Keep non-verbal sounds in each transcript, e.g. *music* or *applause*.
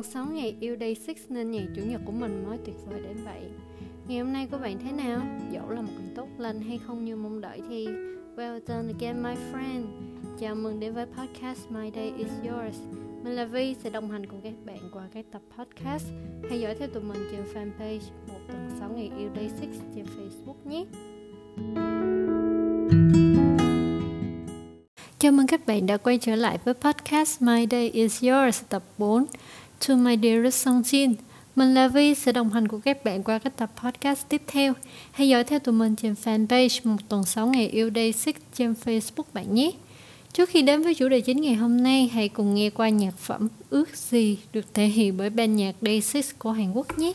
tuần 6 ngày, yêu day 6 nên ngày chủ nhật của mình mới tuyệt vời đến vậy. Ngày hôm nay của bạn thế nào? Dẫu là một ngày tốt lành hay không như mong đợi thì, Well done again, my friend. Chào mừng đến với podcast My Day is Yours. Mình là Vi, sẽ đồng hành cùng các bạn qua các tập podcast. Hãy dõi theo tụi mình trên fanpage một tuần 6 ngày yêu day 6 trên Facebook nhé. Chào mừng các bạn đã quay trở lại với podcast My Day is Yours, tập 4 To My Dearest Songjin. Mình là Vi sẽ đồng hành cùng các bạn qua các tập podcast tiếp theo. Hãy dõi theo tụi mình trên fanpage một tuần 6 ngày yêu Day 6 trên Facebook bạn nhé. Trước khi đến với chủ đề chính ngày hôm nay, hãy cùng nghe qua nhạc phẩm Ước gì được thể hiện bởi ban nhạc Day 6 của Hàn Quốc nhé.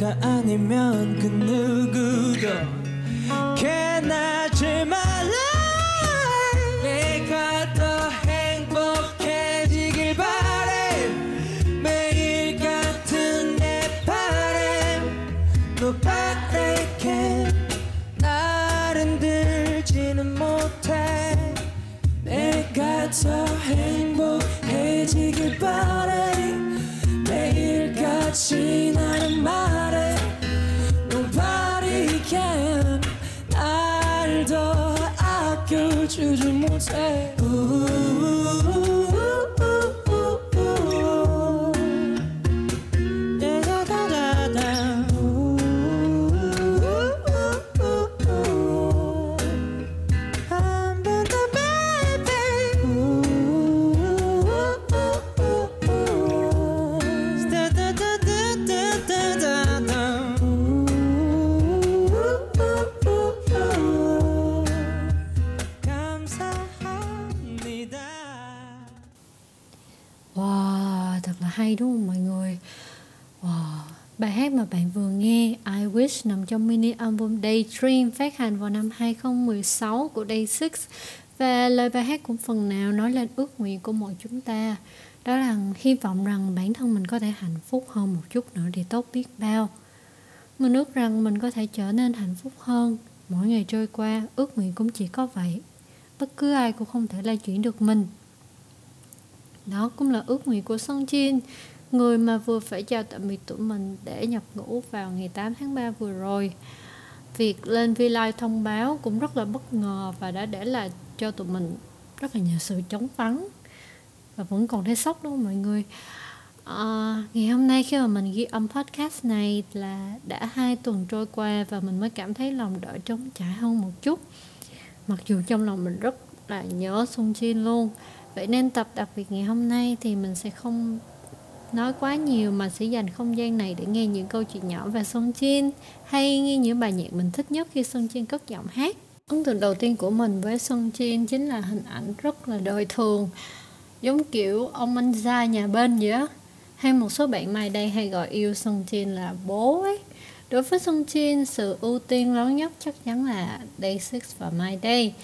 내가 아니면 그 누구도 album Daydream phát hành vào năm 2016 của Day6 và lời bài hát cũng phần nào nói lên ước nguyện của mỗi chúng ta. Đó là hy vọng rằng bản thân mình có thể hạnh phúc hơn một chút nữa thì tốt biết bao. Mình ước rằng mình có thể trở nên hạnh phúc hơn. Mỗi ngày trôi qua, ước nguyện cũng chỉ có vậy. Bất cứ ai cũng không thể lay chuyển được mình. Đó cũng là ước nguyện của Song Jin, Người mà vừa phải chào tạm biệt tụi mình để nhập ngũ vào ngày 8 tháng 3 vừa rồi. Việc lên V-Live thông báo cũng rất là bất ngờ và đã để lại cho tụi mình rất là nhiều sự chống vắng Và vẫn còn thấy sốc đúng không mọi người? À, ngày hôm nay khi mà mình ghi âm podcast này là đã hai tuần trôi qua và mình mới cảm thấy lòng đỡ trống trải hơn một chút. Mặc dù trong lòng mình rất là nhớ Sung Jin luôn. Vậy nên tập đặc biệt ngày hôm nay thì mình sẽ không nói quá nhiều mà sẽ dành không gian này để nghe những câu chuyện nhỏ về Sung Jin, hay nghe những bài nhạc mình thích nhất khi Sung Jin cất giọng hát. Ấn tượng đầu tiên của mình với Sung Jin chính là hình ảnh rất là đời thường, giống kiểu ông anh gia nhà bên vậy á. Hay một số bạn mai đây hay gọi yêu Sung Jin là bố ấy. Đối với Sung Jin, sự ưu tiên lớn nhất chắc chắn là Day 6 và My Day.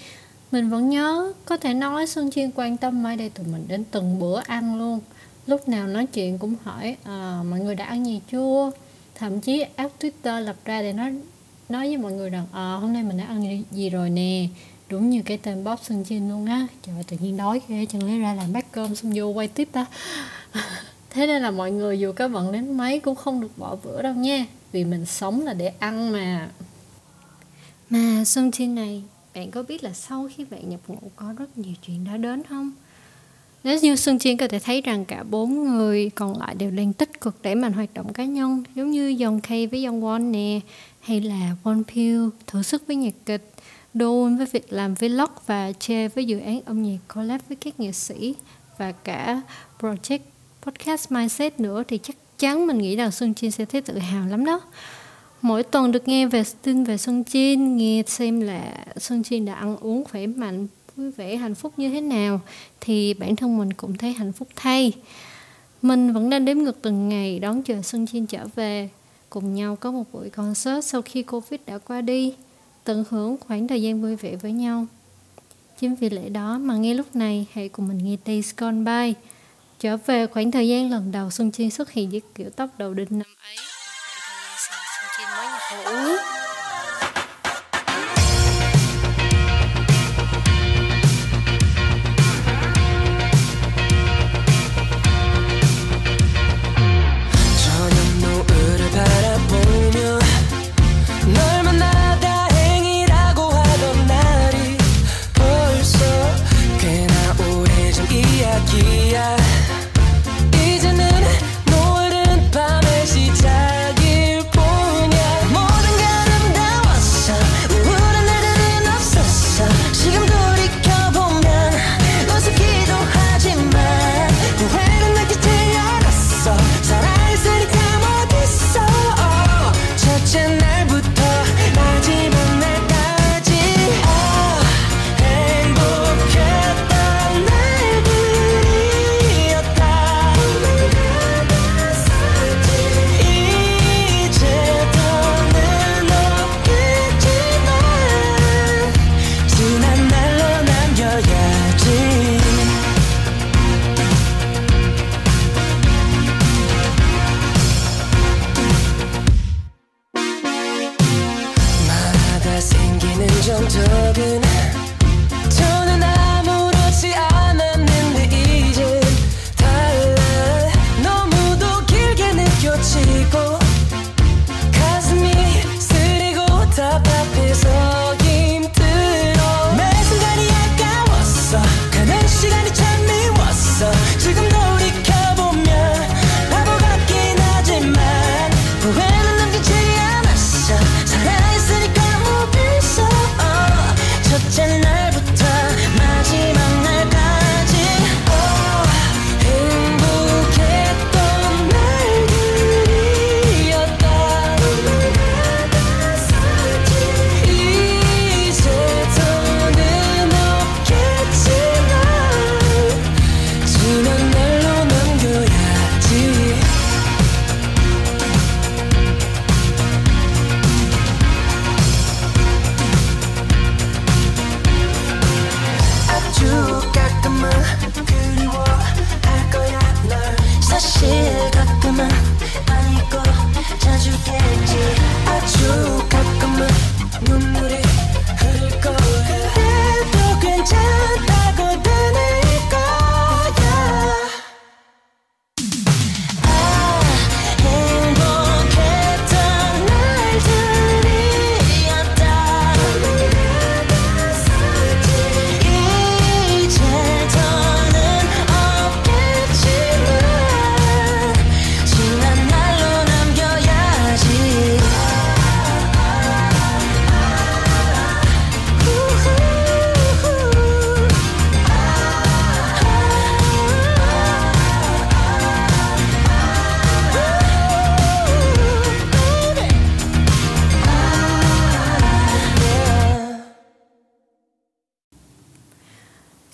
Mình vẫn nhớ, có thể nói Sung Jin quan tâm My Day tụi mình đến từng bữa ăn luôn lúc nào nói chuyện cũng hỏi à, mọi người đã ăn gì chưa? Thậm chí app Twitter lập ra để nói nói với mọi người rằng à, hôm nay mình đã ăn gì rồi nè. Đúng như cái tên Bob Sung Jin luôn á. Trời ơi, tự nhiên đói ghê chẳng lẽ ra làm bát cơm xong vô quay tiếp ta *laughs* thế nên là mọi người dù có bận đến mấy cũng không được bỏ bữa đâu nha. Vì mình sống là để ăn mà. Mà Sung Jin này bạn có biết là sau khi bạn nhập ngũ có rất nhiều chuyện đã đến không? Nếu như Xuân Chiên có thể thấy rằng cả bốn người còn lại đều đang tích cực đẩy mạnh hoạt động cá nhân giống như dòng K với dòng Won nè hay là Won Pil thử sức với nhạc kịch Doon với việc làm vlog và Che với dự án âm nhạc collab với các nghệ sĩ và cả project podcast mindset nữa thì chắc chắn mình nghĩ rằng Xuân Chiên sẽ thấy tự hào lắm đó. Mỗi tuần được nghe về tin về Xuân Chin, nghe xem là Xuân Chin đã ăn uống khỏe mạnh vui vẻ, hạnh phúc như thế nào thì bản thân mình cũng thấy hạnh phúc thay. Mình vẫn đang đếm ngược từng ngày đón chờ Xuân Chiên trở về, cùng nhau có một buổi concert sau khi Covid đã qua đi, tận hưởng khoảng thời gian vui vẻ với nhau. Chính vì lẽ đó mà ngay lúc này, hãy cùng mình nghe Days Gone By. Trở về khoảng thời gian lần đầu Xuân Chiên xuất hiện với kiểu tóc đầu đinh năm ấy và khoảng thời gian Xuân Chiên mới nhập ngũ. I'm tugging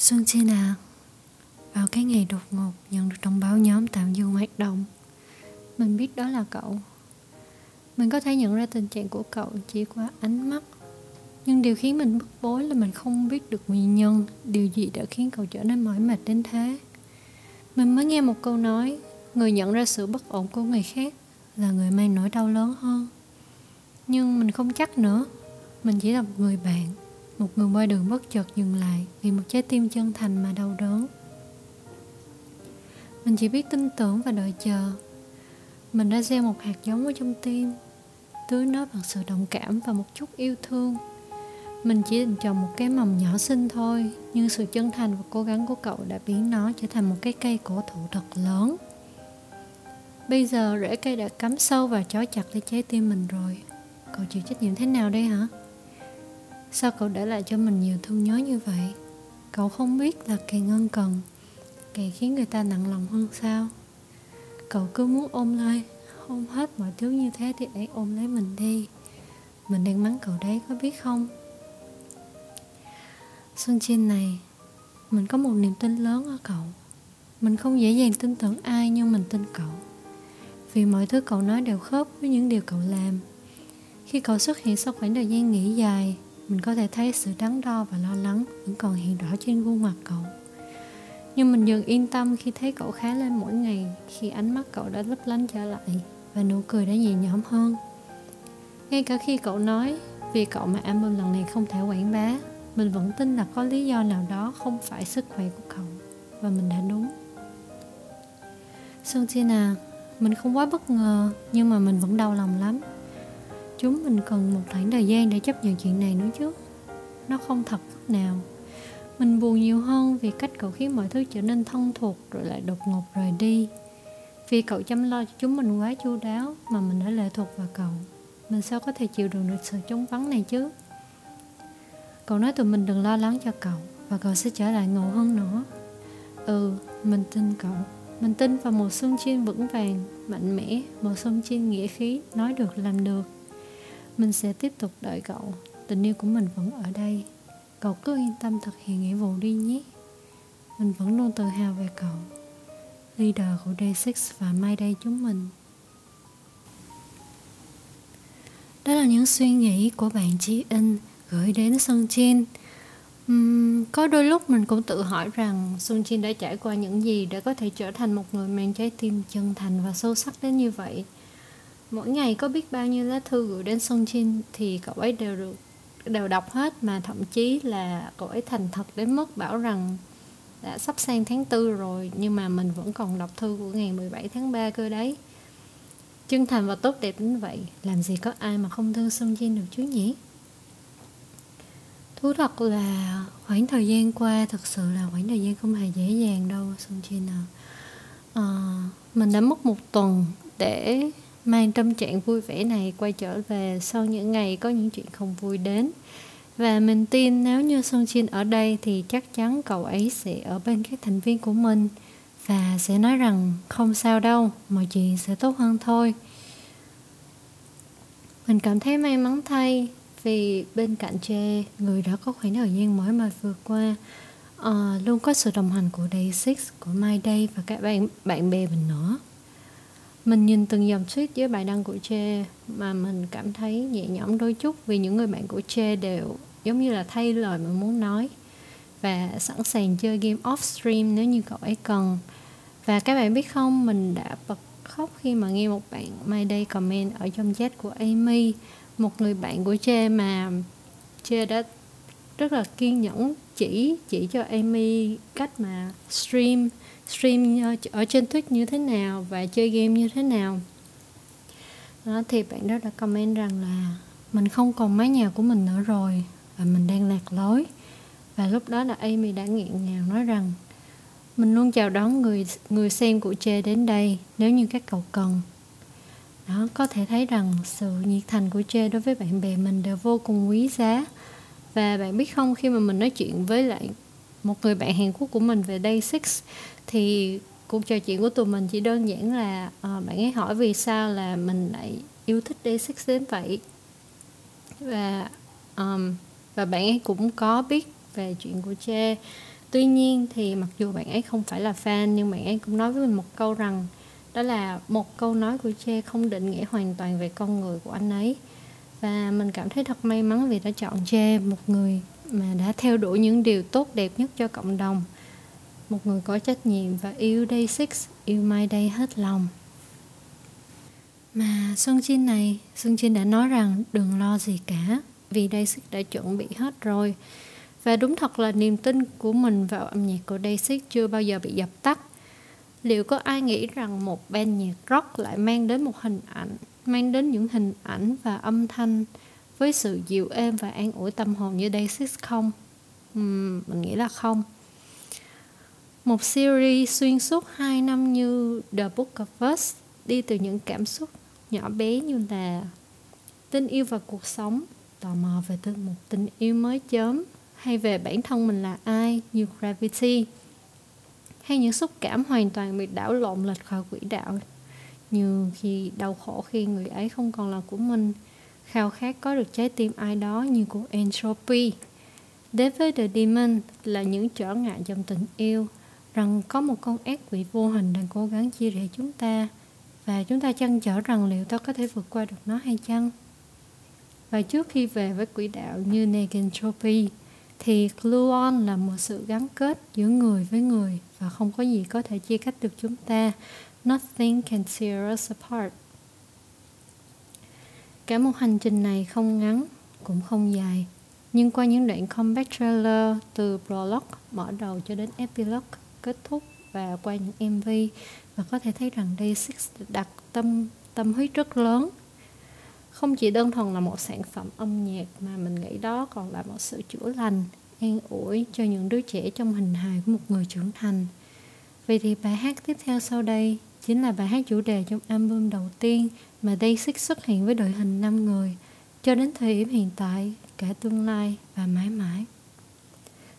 Xuân Chi à Vào cái ngày đột ngột, nhận được thông báo nhóm tạm dừng hoạt động. Mình biết đó là cậu. Mình có thể nhận ra tình trạng của cậu chỉ qua ánh mắt. Nhưng điều khiến mình bức bối là mình không biết được nguyên nhân, Điều gì đã khiến cậu trở nên mỏi mệt đến thế. Mình mới nghe một câu nói, Người nhận ra sự bất ổn của người khác Là người mang nỗi đau lớn hơn. Nhưng mình không chắc nữa, Mình chỉ là một người bạn một người qua đường bất chợt dừng lại vì một trái tim chân thành mà đau đớn. Mình chỉ biết tin tưởng và đợi chờ. Mình đã gieo một hạt giống ở trong tim, tưới nó bằng sự đồng cảm và một chút yêu thương. Mình chỉ định trồng một cái mầm nhỏ xinh thôi, nhưng sự chân thành và cố gắng của cậu đã biến nó trở thành một cái cây cổ thụ thật lớn. Bây giờ rễ cây đã cắm sâu và trói chặt lấy trái tim mình rồi. Cậu chịu trách nhiệm thế nào đây hả? Sao cậu để lại cho mình nhiều thương nhớ như vậy? Cậu không biết là càng ngân cần, Càng khiến người ta nặng lòng hơn sao? Cậu cứ muốn ôm lấy Ôm hết mọi thứ như thế thì hãy ôm lấy mình đi. Mình đang mắng cậu đấy, có biết không? Xuân trên này, Mình có một niềm tin lớn ở cậu. Mình không dễ dàng tin tưởng ai nhưng mình tin cậu. Vì mọi thứ cậu nói đều khớp với những điều cậu làm. Khi cậu xuất hiện sau khoảng thời gian nghỉ dài mình có thể thấy sự đắn đo và lo lắng vẫn còn hiện rõ trên gương mặt cậu. Nhưng mình dần yên tâm khi thấy cậu khá lên mỗi ngày khi ánh mắt cậu đã lấp lánh trở lại và nụ cười đã nhẹ nhõm hơn. Ngay cả khi cậu nói vì cậu mà album lần này không thể quảng bá, mình vẫn tin là có lý do nào đó không phải sức khỏe của cậu. Và mình đã đúng. Sương Tina mình không quá bất ngờ nhưng mà mình vẫn đau lòng lắm chúng mình cần một khoảng thời gian để chấp nhận chuyện này nữa chứ. Nó không thật chút nào. Mình buồn nhiều hơn vì cách cậu khiến mọi thứ trở nên thân thuộc rồi lại đột ngột rời đi. Vì cậu chăm lo cho chúng mình quá chu đáo mà mình đã lệ thuộc vào cậu, mình sao có thể chịu đựng được sự chống vắng này chứ? Cậu nói tụi mình đừng lo lắng cho cậu và cậu sẽ trở lại ngầu hơn nữa. Ừ mình tin cậu. Mình tin vào một xuân chiên vững vàng, mạnh mẽ một xuân chiên nghĩa khí, nói được, làm được mình sẽ tiếp tục đợi cậu. Tình yêu của mình vẫn ở đây. Cậu cứ yên tâm thực hiện nghĩa vụ đi nhé. Mình vẫn luôn tự hào về cậu. Leader của Day6 và Mai đây chúng mình. Đó là những suy nghĩ của bạn Chi In gửi đến Sơn Chin. Uhm, có đôi lúc mình cũng tự hỏi rằng Sun Chin đã trải qua những gì để có thể trở thành một người mang trái tim chân thành và sâu sắc đến như vậy mỗi ngày có biết bao nhiêu lá thư gửi đến Song Jin thì cậu ấy đều được, đều đọc hết mà thậm chí là cậu ấy thành thật đến mức bảo rằng đã sắp sang tháng tư rồi, nhưng mà mình vẫn còn đọc thư của ngày 17 tháng 3 cơ đấy chân thành và tốt đẹp đến vậy, làm gì có ai mà không thương Song Jin được chứ nhỉ thú thật là khoảng thời gian qua thực sự là khoảng thời gian không hề dễ dàng đâu Song Jin à. à mình đã mất một tuần để mang tâm trạng vui vẻ này quay trở về sau những ngày có những chuyện không vui đến và mình tin nếu như Song Jin ở đây thì chắc chắn cậu ấy sẽ ở bên các thành viên của mình và sẽ nói rằng không sao đâu, mọi chuyện sẽ tốt hơn thôi. Mình cảm thấy may mắn thay vì bên cạnh Jay, người đã có khoảng thời gian mỏi mệt vừa qua, uh, luôn có sự đồng hành của Day 6, của My Day và các bạn bạn bè mình nữa. Mình nhìn từng dòng tweet với bài đăng của Che mà mình cảm thấy nhẹ nhõm đôi chút vì những người bạn của Che đều giống như là thay lời mà muốn nói và sẵn sàng chơi game off stream nếu như cậu ấy cần. Và các bạn biết không, mình đã bật khóc khi mà nghe một bạn My Day comment ở trong chat của Amy, một người bạn của Che mà Che đã rất là kiên nhẫn chỉ chỉ cho Amy cách mà stream stream ờ, ở trên Twitch như thế nào và chơi game như thế nào? Đó, thì bạn đó đã comment rằng là mình không còn mái nhà của mình nữa rồi và mình đang lạc lối. Và lúc đó là Amy đã nghẹn ngào nói rằng, mình luôn chào đón người người xem của Chê đến đây nếu như các cậu cần. Đó, có thể thấy rằng sự nhiệt thành của Chê đối với bạn bè mình đều vô cùng quý giá. Và bạn biết không, khi mà mình nói chuyện với lại một người bạn Hàn Quốc của mình về Day 6 thì cuộc trò chuyện của tụi mình chỉ đơn giản là uh, bạn ấy hỏi vì sao là mình lại yêu thích Day 6 đến vậy. Và um, và bạn ấy cũng có biết về chuyện của Che. Tuy nhiên thì mặc dù bạn ấy không phải là fan nhưng bạn ấy cũng nói với mình một câu rằng đó là một câu nói của Che không định nghĩa hoàn toàn về con người của anh ấy. Và mình cảm thấy thật may mắn vì đã chọn Che một người mà đã theo đuổi những điều tốt đẹp nhất cho cộng đồng một người có trách nhiệm và yêu Day Six, yêu Mai Day hết lòng. Mà Xuân Chin này, Xuân Chin đã nói rằng đừng lo gì cả, vì Day Six đã chuẩn bị hết rồi. Và đúng thật là niềm tin của mình vào âm nhạc của Day Six chưa bao giờ bị dập tắt. Liệu có ai nghĩ rằng một band nhạc rock lại mang đến một hình ảnh, mang đến những hình ảnh và âm thanh với sự dịu êm và an ủi tâm hồn như đây Six không? Uhm, mình nghĩ là không. Một series xuyên suốt 2 năm như The Book of Us đi từ những cảm xúc nhỏ bé như là tình yêu và cuộc sống, tò mò về một tình yêu mới chớm hay về bản thân mình là ai như Gravity hay những xúc cảm hoàn toàn bị đảo lộn lệch khỏi quỹ đạo như khi đau khổ khi người ấy không còn là của mình khao khát có được trái tim ai đó như của Entropy đến với The Demon là những trở ngại trong tình yêu, rằng có một con ác quỷ vô hình đang cố gắng chia rẽ chúng ta, và chúng ta chăn trở rằng liệu ta có thể vượt qua được nó hay chăng và trước khi về với quỹ đạo như Negentropy, thì Gluon là một sự gắn kết giữa người với người và không có gì có thể chia cách được chúng ta. Nothing can tear us apart. Cả một hành trình này không ngắn, cũng không dài, nhưng qua những đoạn comeback trailer từ prologue mở đầu cho đến epilogue kết thúc và qua những MV và có thể thấy rằng Day6 đặt tâm tâm huyết rất lớn. Không chỉ đơn thuần là một sản phẩm âm nhạc mà mình nghĩ đó còn là một sự chữa lành an ủi cho những đứa trẻ trong hình hài của một người trưởng thành. Vậy thì bài hát tiếp theo sau đây chính là bài hát chủ đề trong album đầu tiên mà Day6 xuất hiện với đội hình 5 người cho đến thời điểm hiện tại, cả tương lai và mãi mãi.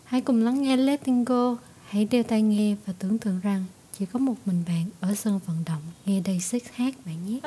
Hãy cùng lắng nghe Letting Go, hãy đeo tai nghe và tưởng tượng rằng chỉ có một mình bạn ở sân vận động nghe Day6 hát bạn nhé.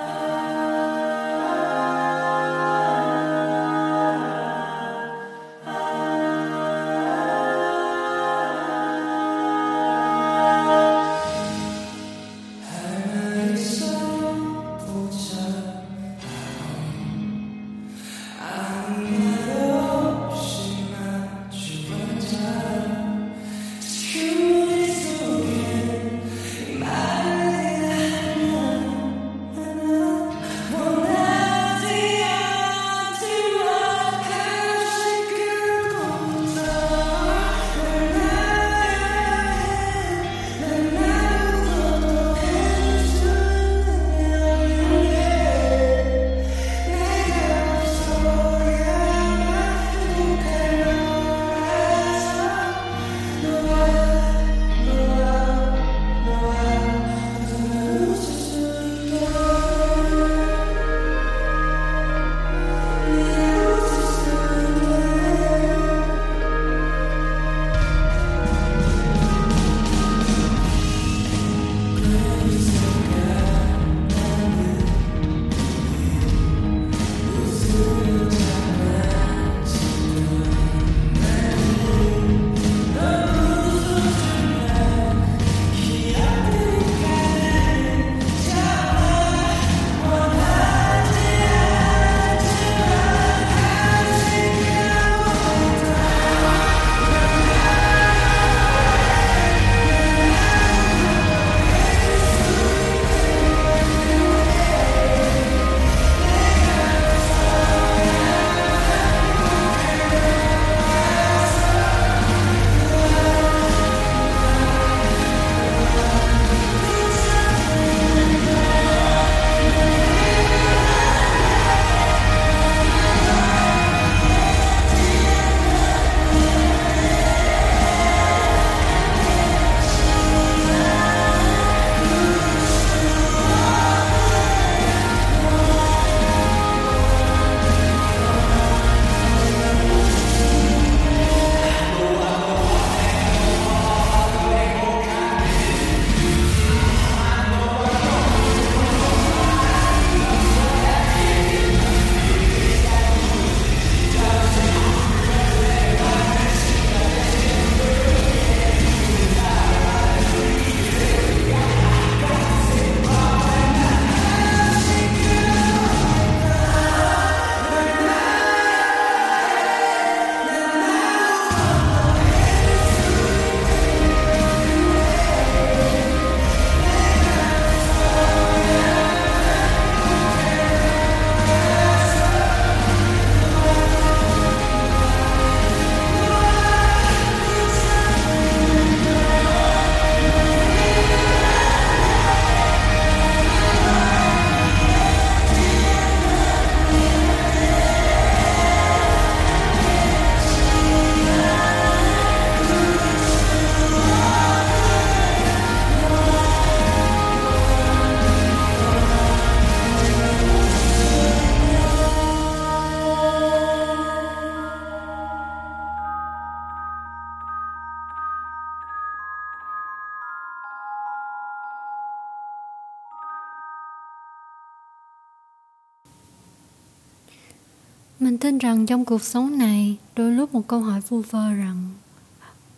Mình tin rằng trong cuộc sống này, đôi lúc một câu hỏi vu vơ rằng,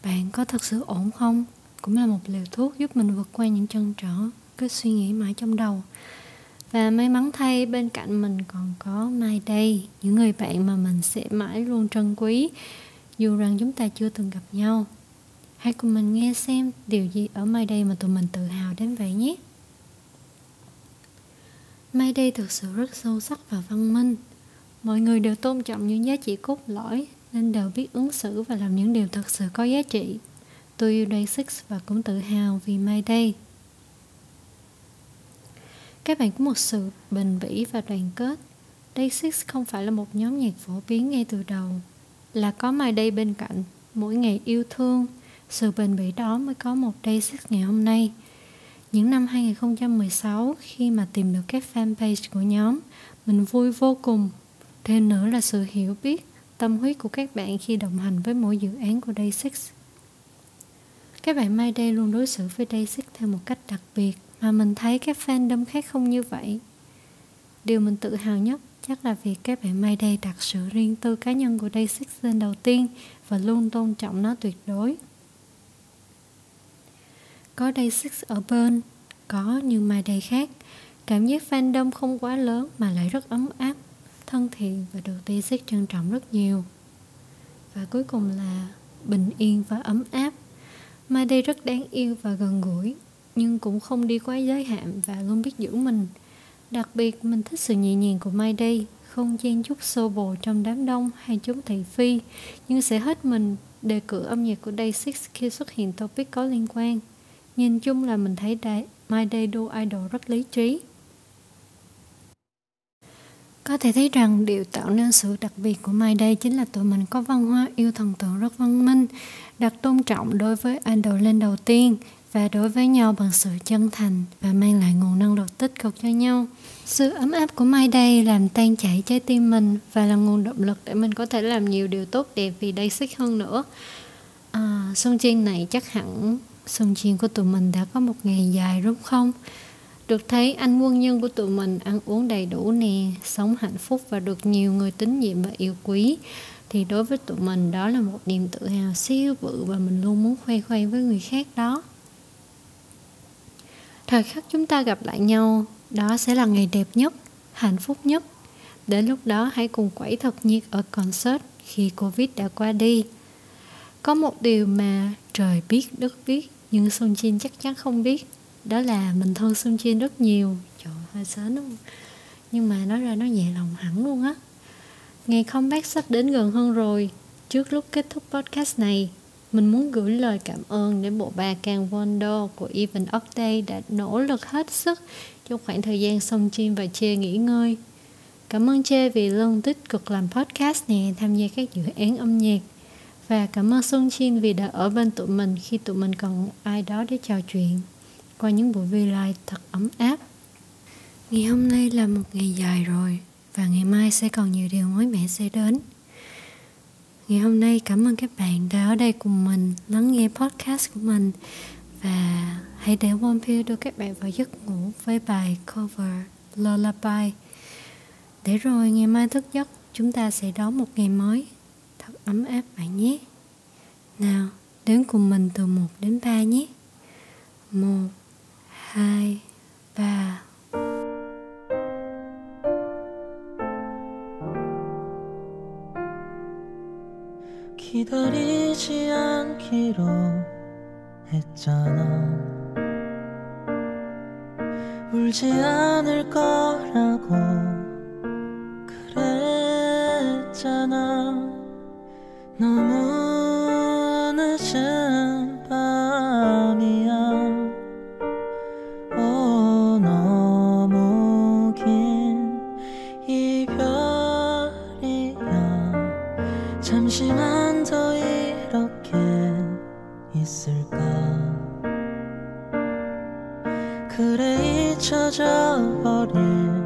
bạn có thật sự ổn không, cũng là một liều thuốc giúp mình vượt qua những trăn trở, cứ suy nghĩ mãi trong đầu. Và may mắn thay, bên cạnh mình còn có Mai đây, những người bạn mà mình sẽ mãi luôn trân quý, dù rằng chúng ta chưa từng gặp nhau. Hãy cùng mình nghe xem điều gì ở Mai đây mà tụi mình tự hào đến vậy nhé. Mai đây thực sự rất sâu sắc và văn minh mọi người đều tôn trọng những giá trị cốt lõi nên đều biết ứng xử và làm những điều thật sự có giá trị tôi yêu Day Six và cũng tự hào vì Mai đây các bạn có một sự bền bỉ và đoàn kết. Day Six không phải là một nhóm nhạc phổ biến ngay từ đầu, là có mai Day bên cạnh, mỗi ngày yêu thương, sự bền bỉ đó mới có một Day Six ngày hôm nay. Những năm 2016 khi mà tìm được các fanpage của nhóm, mình vui vô cùng. Thêm nữa là sự hiểu biết, tâm huyết của các bạn khi đồng hành với mỗi dự án của Day Six. Các bạn mai Day luôn đối xử với Day Six theo một cách đặc biệt mà mình thấy các fandom khác không như vậy. Điều mình tự hào nhất chắc là việc các bạn mai day đặt sự riêng tư cá nhân của Day Six lên đầu tiên và luôn tôn trọng nó tuyệt đối. Có Day Six ở bên có như Mayday khác. Cảm giác fandom không quá lớn mà lại rất ấm áp thân thiện và được Day Six trân trọng rất nhiều. Và cuối cùng là bình yên và ấm áp. Mayday rất đáng yêu và gần gũi nhưng cũng không đi quá giới hạn và luôn biết giữ mình. Đặc biệt mình thích sự nhẹ nhàng của Mai đây không chen chút xô bồ trong đám đông hay chúng thị phi nhưng sẽ hết mình đề cử âm nhạc của Day Six khi xuất hiện topic có liên quan. Nhìn chung là mình thấy Day, My Day Do Idol rất lý trí có thể thấy rằng điều tạo nên sự đặc biệt của mai đây chính là tụi mình có văn hóa yêu thần tượng rất văn minh, đặt tôn trọng đối với idol lên đầu tiên và đối với nhau bằng sự chân thành và mang lại nguồn năng lượng tích cực cho nhau. Sự ấm áp của Mai đây làm tan chảy trái tim mình và là nguồn động lực để mình có thể làm nhiều điều tốt đẹp vì đây xích hơn nữa. À, Xuân Chiên này chắc hẳn Xuân Chiên của tụi mình đã có một ngày dài đúng không? Được thấy anh quân nhân của tụi mình ăn uống đầy đủ nè, sống hạnh phúc và được nhiều người tín nhiệm và yêu quý. Thì đối với tụi mình đó là một niềm tự hào siêu bự và mình luôn muốn khoe khoang với người khác đó. Thời khắc chúng ta gặp lại nhau đó sẽ là ngày đẹp nhất hạnh phúc nhất. Đến lúc đó hãy cùng quẩy thật nhiệt ở concert khi covid đã qua đi. Có một điều mà trời biết đất biết nhưng Sun Jin chắc chắn không biết đó là mình thương Xuân Chin rất nhiều. Trời hơi sến đúng không nhưng mà nói ra nó nhẹ lòng hẳn luôn á. Ngày comeback sắp đến gần hơn rồi. Trước lúc kết thúc podcast này mình muốn gửi lời cảm ơn đến bộ ba Can Wonder của Even Update đã nỗ lực hết sức trong khoảng thời gian song chim và Che nghỉ ngơi. Cảm ơn Che vì luôn tích cực làm podcast nè, tham gia các dự án âm nhạc. Và cảm ơn Xuân Chin vì đã ở bên tụi mình khi tụi mình cần ai đó để trò chuyện qua những buổi vi live thật ấm áp. Ngày hôm nay là một ngày dài rồi và ngày mai sẽ còn nhiều điều mới mẻ sẽ đến. Ngày hôm nay cảm ơn các bạn đã ở đây cùng mình lắng nghe podcast của mình và hãy để One Pill đưa các bạn vào giấc ngủ với bài cover Lullaby. Để rồi ngày mai thức giấc chúng ta sẽ đón một ngày mới thật ấm áp bạn nhé. Nào, đến cùng mình từ 1 đến 3 nhé. 1 2 3 기다리지 않기로 했잖아. 울지 않을 거라고 그래 잊혀져 버린